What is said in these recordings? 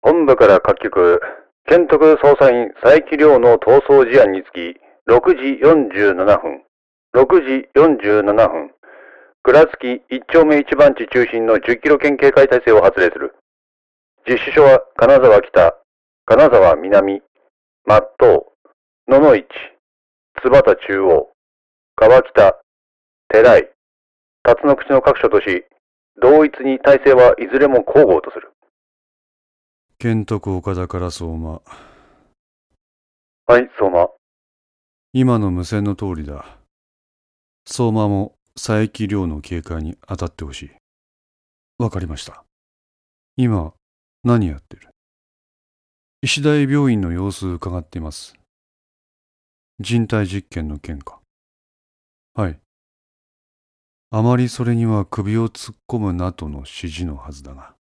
本部から各局、県徳捜査員佐伯亮の逃走事案につき、6時47分、6時47分、倉敷一丁目一番地中心の10キロ圏警戒態勢を発令する。実施所は金沢北、金沢南、松東、野々市、津幡中央、川北、寺井、辰野口の各所とし、同一に体制はいずれも交互とする。県徳岡田から相馬。はい、相馬。今の無線の通りだ。相馬も佐伯亮の警戒に当たってほしい。わかりました。今、何やってる？医大病院の様子伺っています。人体実験の件か。はい。あまりそれには首を突っ込むなとの指示のはずだが。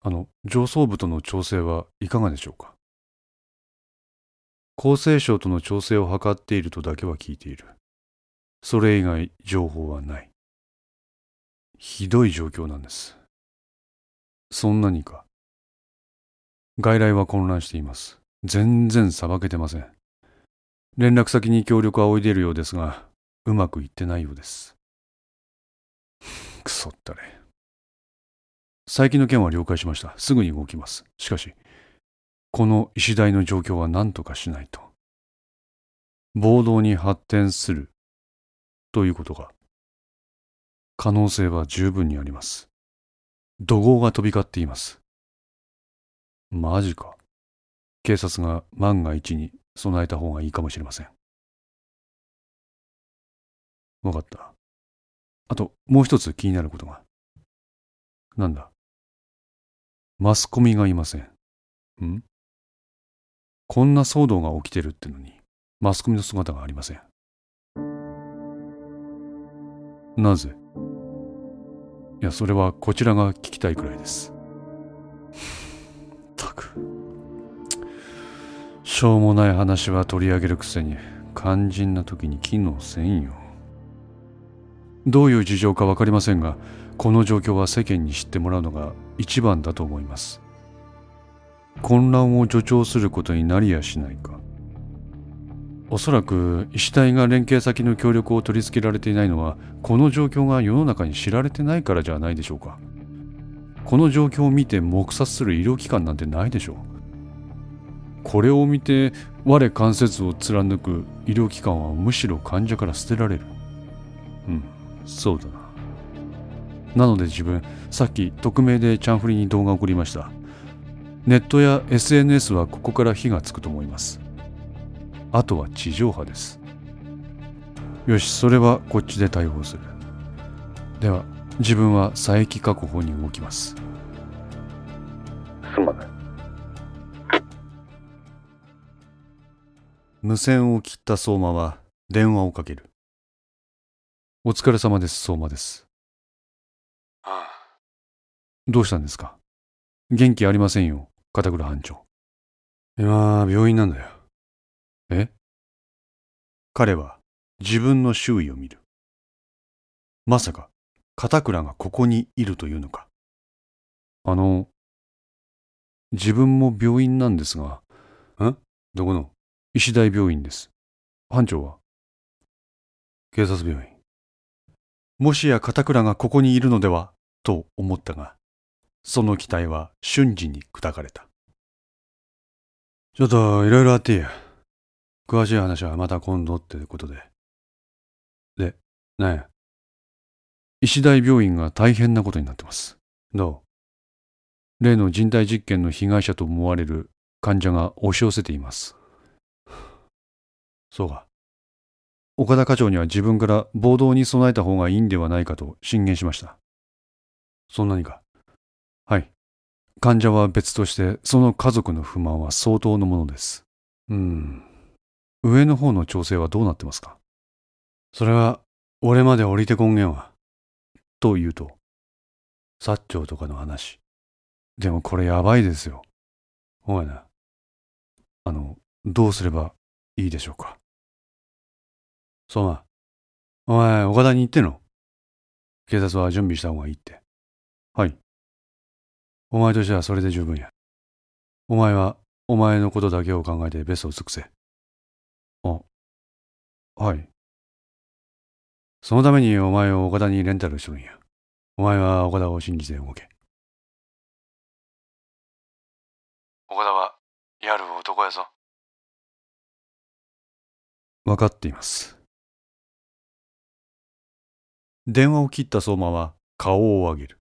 あの、上層部との調整はいかがでしょうか？厚生省との調整を図っているとだけは聞いている。それ以外情報はない。ひどい状況なんです。そんなにか。外来は混乱しています。全然さばけてません。連絡先に協力はおいでいるようですが、うまくいってないようです。くそったれ。最近の件は了解しました。すぐに動きます。しかし、この医師大の状況は何とかしないと。暴動に発展するということが、可能性は十分にあります。怒号が飛び交っています。マジか。警察が万が一に備えた方がいいかもしれません。わかった。あと、もう一つ気になることが。なんだ？マスコミがいません。ん？こんな騒動が起きてるってのに、マスコミの姿がありません。なぜ？いや、それはこちらが聞きたいくらいです。ったく。しょうもない話は取り上げるくせに、肝心な時に機能せんよ。どういう事情かわかりませんが、この状況は世間に知ってもらうのが一番だと思います。混乱を助長することになりやしないか。おそらく医師体が連携先の協力を取り付けられていないのはこの状況が世の中に知られてないからじゃないでしょうかこの状況を見て黙殺する医療機関なんてないでしょうこれを見て我関節を貫く医療機関はむしろ患者から捨てられるうんそうだななので自分さっき匿名でチャンフリに動画を送りましたネットや SNS はここから火がつくと思いますあとは地上波です。よし、それはこっちで対応する。では、自分は佐伯確保に動きます。すまない。無線を切った相馬は電話をかける。お疲れ様です、相馬です。ああ、どうしたんですか？元気ありませんよ、片倉班長。今、病院なんだよ。え？彼は自分の周囲を見る。まさか、片倉がここにいるというのか。あの、自分も病院なんですが、ん？どこの？医師大病院です。班長は？警察病院。もしや片倉がここにいるのでは？と思ったが、その期待は瞬時に砕かれた。ちょっといろいろあっていいや。詳しい話はまた今度ってことで。で、なんや。医師大病院が大変なことになってます。どう？例の人体実験の被害者と思われる患者が押し寄せています。そうか。岡田課長には自分から暴動に備えた方がいいんではないかと進言しました。そんなにか？はい。患者は別として、その家族の不満は相当のものです。うん。上の方の調整はどうなってますか？それは、俺まで降りてこんげんわ。と言うと、薩長とかの話。でもこれやばいですよ。おいな。あの、どうすればいいでしょうか？そうま。お前、岡田に言っての？警察は準備した方がいいって。はい。お前としてはそれで十分や。お前はお前のことだけを考えてベストを尽くせ。あ、はい。そのためにお前を岡田にレンタルしとるんや。お前は岡田を信じて動け。岡田はやる男やぞ。分かっています。電話を切った相馬は顔を上げる。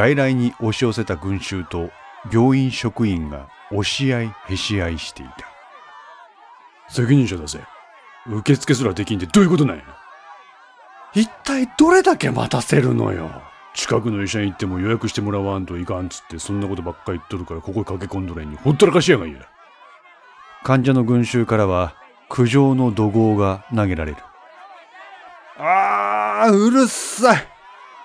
外来に押し寄せた群衆と病院職員が押し合いへし合いしていた。責任者だぜ。受付すらできんってどういうことなんや一体どれだけ待たせるのよ近くの医者に行っても予約してもらわんといかんっつってそんなことばっかり言っとるからここに駆け込んどれんにほったらかしやがいや。患者の群衆からは苦情の怒号が投げられる。ああ、うるさい。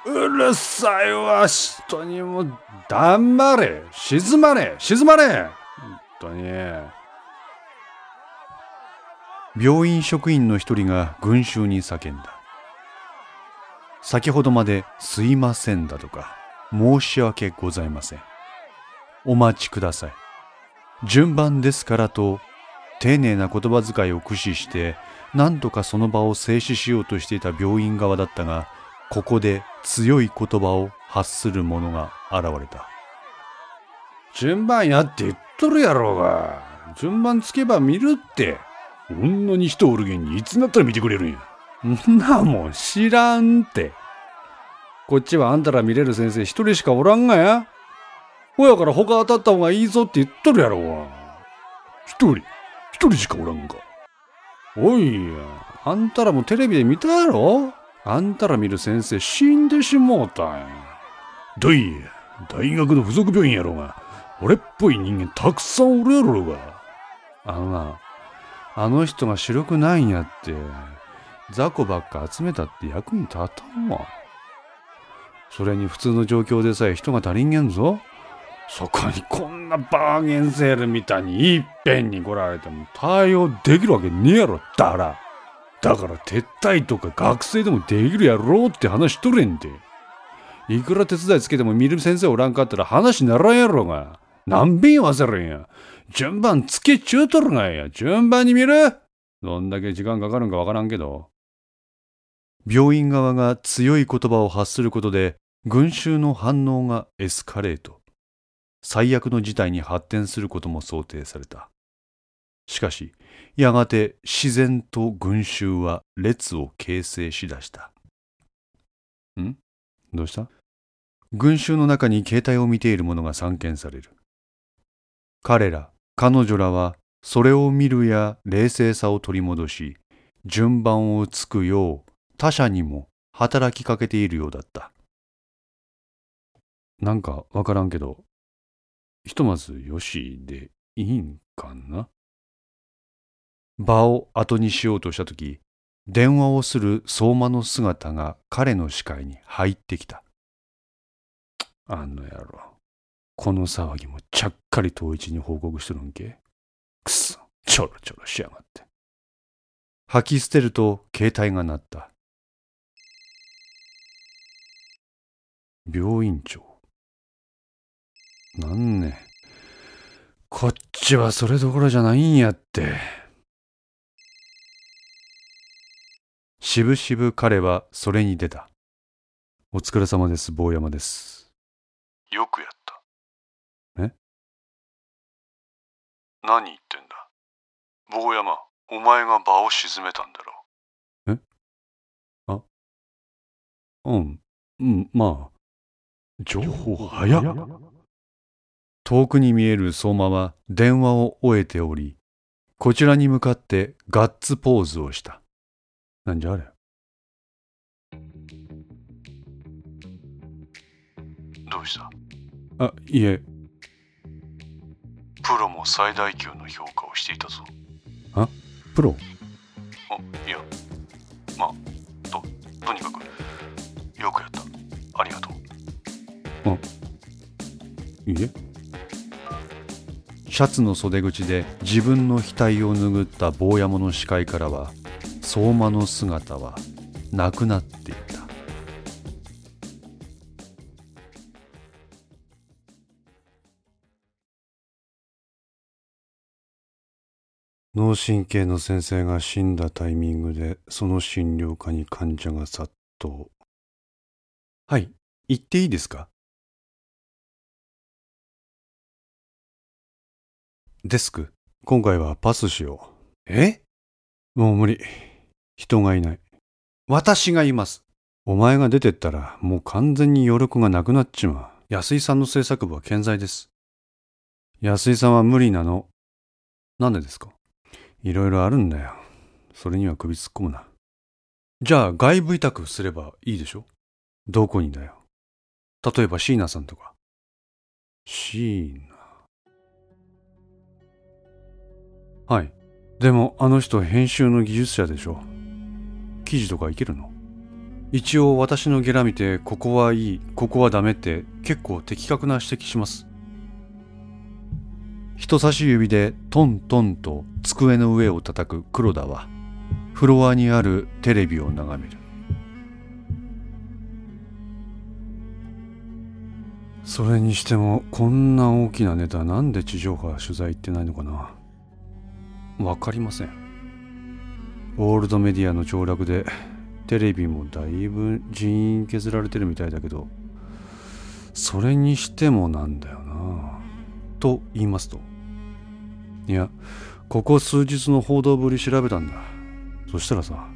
うるさいわ、人にも、黙れ、静まれ、静まれ。本当に。病院職員の一人が群衆に叫んだ。先ほどまですいませんだとか、申し訳ございません。お待ちください。順番ですからと丁寧な言葉遣いを駆使して何とかその場を静止しようとしていた病院側だったがここで強い言葉を発する者が現れた。順番やって言っとるやろうが。順番つけば見るって。こんなに人おるげんにいつになったら見てくれるんや。んなもん知らんって。こっちはあんたら見れる先生一人しかおらんがや。ほやから他当たった方がいいぞって言っとるやろうが。一人。一人しかおらんか。おいや、あんたらもテレビで見たやろ？あんたら見る先生死んでしもうたんや。どいや、大学の付属病院やろうが、俺っぽい人間たくさんおるやろうが。あのな、あの人が白くないんやって、雑魚ばっか集めたって役に立たんわ。それに普通の状況でさえ人が足りんげんぞ。そこにこんなバーゲンセールみたいにいっぺんに来られても対応できるわけねえやろ、だら。だから撤退とか学生でもできるやろうって話しとれんで。いくら手伝いつけても見る先生おらんかったら話ならんやろが。何遍言わせるんや。順番つけちゅうとるがや。順番に見るどんだけ時間かかるんかわからんけど。病院側が強い言葉を発することで群衆の反応がエスカレート。最悪の事態に発展することも想定された。しかし、やがて自然と群衆は列を形成しだした。ん？どうした？群衆の中に携帯を見ている者が散見される。彼ら、彼女らは、それを見るや冷静さを取り戻し、順番をつくよう他者にも働きかけているようだった。なんかわからんけど、ひとまずよしでいいんかな？場を後にしようとしたとき、電話をする相馬の姿が彼の視界に入ってきた。あの野郎。この騒ぎもちゃっかり統一に報告しとるんけくそ、ちょろちょろしやがって。吐き捨てると携帯が鳴った。病院長。なんね。こっちはそれどころじゃないんやって。しぶしぶ彼はそれに出た。お疲れ様です、坊山です。よくやった。え？何言ってんだ。坊山、お前が場を沈めたんだろうん、うん、まあ。情報早っ。遠くに見える相馬は電話を終えており、こちらに向かってガッツポーズをした。なんじゃあれ？どうした？あ、いえ、プロも最大級の評価をしていたぞ。プロ？あ、いや、まあ、と、とにかく、よくやった。ありがとう。いえ。シャツの袖口で自分の額を拭った坊山の視界からは、相馬の姿はなくなっていた。脳神経の先生が死んだタイミングでその診療科に患者が殺到。はい行っていいですか？デスク今回はパスしよう。え？もう無理。人がいない。私がいます。お前が出てったらもう完全に余力がなくなっちまう。安井さんの制作部は健在です。安井さんは無理なの。なんでですか？いろいろあるんだよ。それには首突っ込むな。じゃあ外部委託すればいいでしょ？どこにだよ？例えば椎名さんとか。椎名。はい。でもあの人編集の技術者でしょ。記事とかいけるの？一応私のゲラ見てここはいい、ここはダメって結構的確な指摘します。人差し指でトントンと机の上を叩く黒田はフロアにあるテレビを眺める。それにしてもこんな大きなネタなんで地上波取材行ってないのかな？わかりません。オールドメディアの凋落でテレビもだいぶ人員削られてるみたいだけどそれにしてもなんだよなと言いますと。いやここ数日の報道ぶり調べたんだ。そしたらさ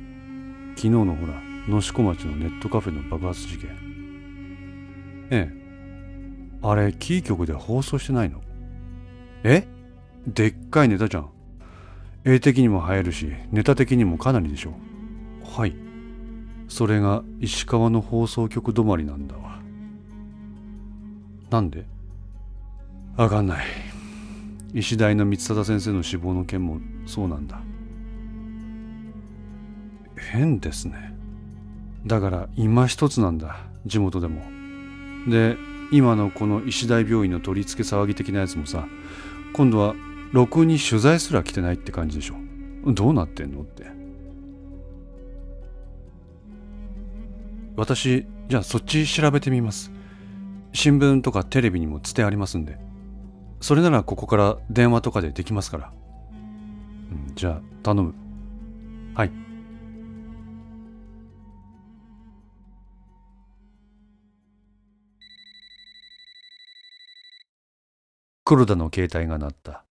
昨日のほら能代町のネットカフェの爆発事件。ええ。あれキー局で放送してないの。え？でっかいネタじゃん。絵的にも映えるしネタ的にもかなりでしょう。はい。それが石川の放送局止まりなんだわ。なんで？わかんない。石大の光貞先生の死亡の件もそうなんだ。変ですね。だから今一つなんだ。地元でも。で今のこの石大病院の取り付け騒ぎ的なやつもさ今度はろくに取材すら来てないって感じでしょ。どうなってんのって。私じゃあそっち調べてみます。新聞とかテレビにも伝えありますんで。それならここから電話とかでできますから、うん、じゃあ頼む。はい。黒田の携帯が鳴った。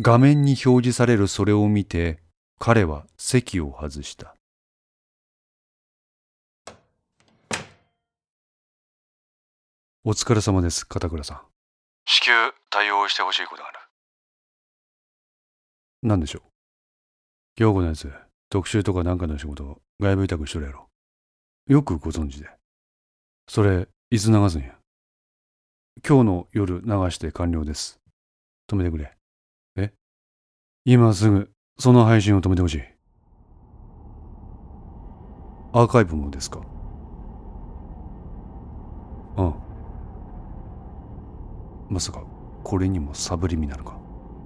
画面に表示されるそれを見て彼は席を外した。お疲れ様です片倉さ至急対応してほしいことがある。ん何でしょう？京子のやつ特集とかなんかの仕事外部委託しとるやろ。よくご存知で。それいつ流すんや？今日の夜流して完了です。止めてくれ。え今すぐその配信を止めてほしい。アーカイブもですか？うん。まさかこれにもサブリミナルか？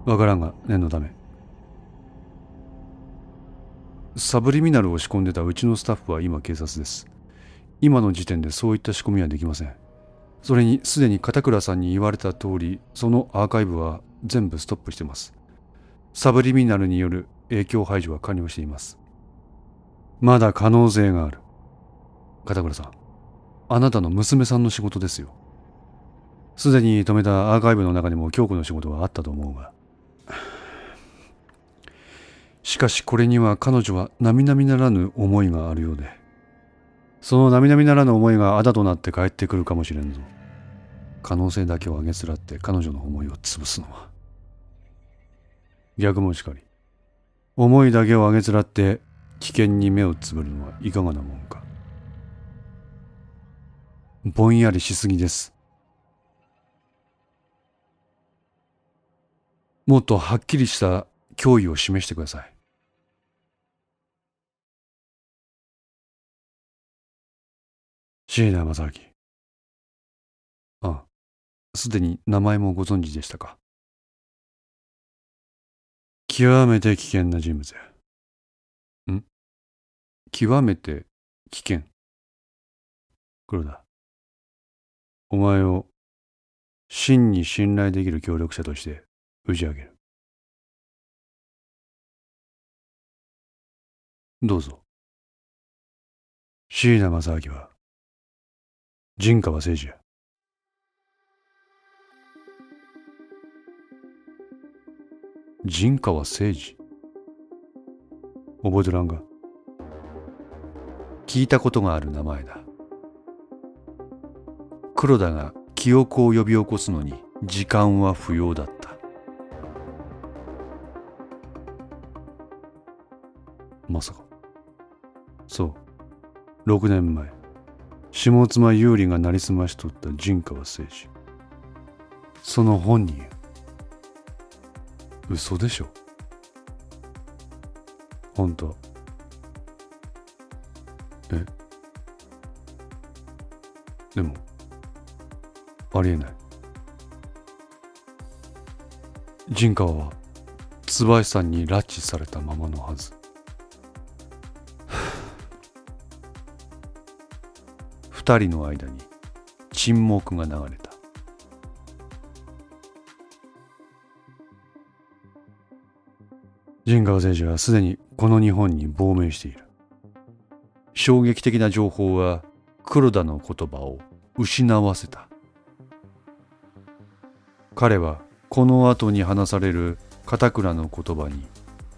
わからんが念のため。サブリミナルを仕込んでたうちのスタッフは今警察です。今の時点でそういった仕込みはできません。それにすでに片倉さんに言われた通りそのアーカイブは全部ストップしてます。サブリミナルによる影響排除は完了しています。まだ可能性がある。片倉さんあなたの娘さんの仕事ですよ。すでに止めたアーカイブの中にも京子の仕事はあったと思うが。しかしこれには彼女は並々ならぬ思いがあるようで。その並々ならぬ思いがあだとなって帰ってくるかもしれんぞ。可能性だけをあげつらって彼女の思いを潰すのは。逆もしかり思いだけをあげつらって危険に目をつぶるのはいかがなもんかぼんやりしすぎですもっとはっきりした脅威を示してください。椎名正明。ああ、すでに名前もご存知でしたか。極めて危険な人物や。ん？極めて危険。黒田。お前を真に信頼できる協力者として打ち上げる。どうぞ。椎名正明は、人家は政治や。陣川誠二覚えとらんが聞いたことがある名前だ。黒田が記憶を呼び起こすのに時間は不要だった。まさか。そう。6年前、下妻有利がなりすましとった陣川誠二。その本人。嘘でしょ。本当。え？でも、ありえない。陣川は、椿さんに拉致されたままのはず。二人の間に沈黙が流れた。陣川誠司はすでにこの日本に亡命している。衝撃的な情報は黒田の言葉を失わせた。彼はこの後に話される片倉の言葉に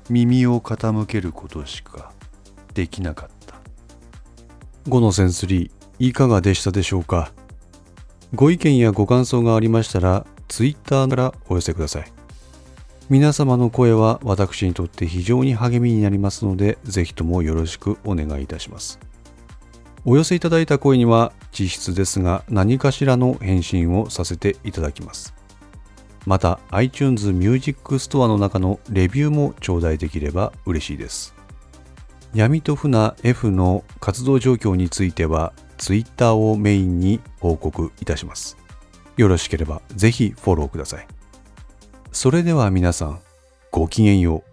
耳を傾けることしかできなかった。5のセンスリーいかがでしたでしょうか？ご意見やご感想がありましたら Twitter からお寄せください。皆様の声は私にとって非常に励みになりますので、ぜひともよろしくお願いいたします。お寄せいただいた声には実質ですが何かしらの返信をさせていただきます。また iTunes Music Store の中のレビューも頂戴できれば嬉しいです。闇と船 F の活動状況については Twitter をメインに報告いたします。よろしければぜひフォローください。それでは皆さん、ごきげんよう。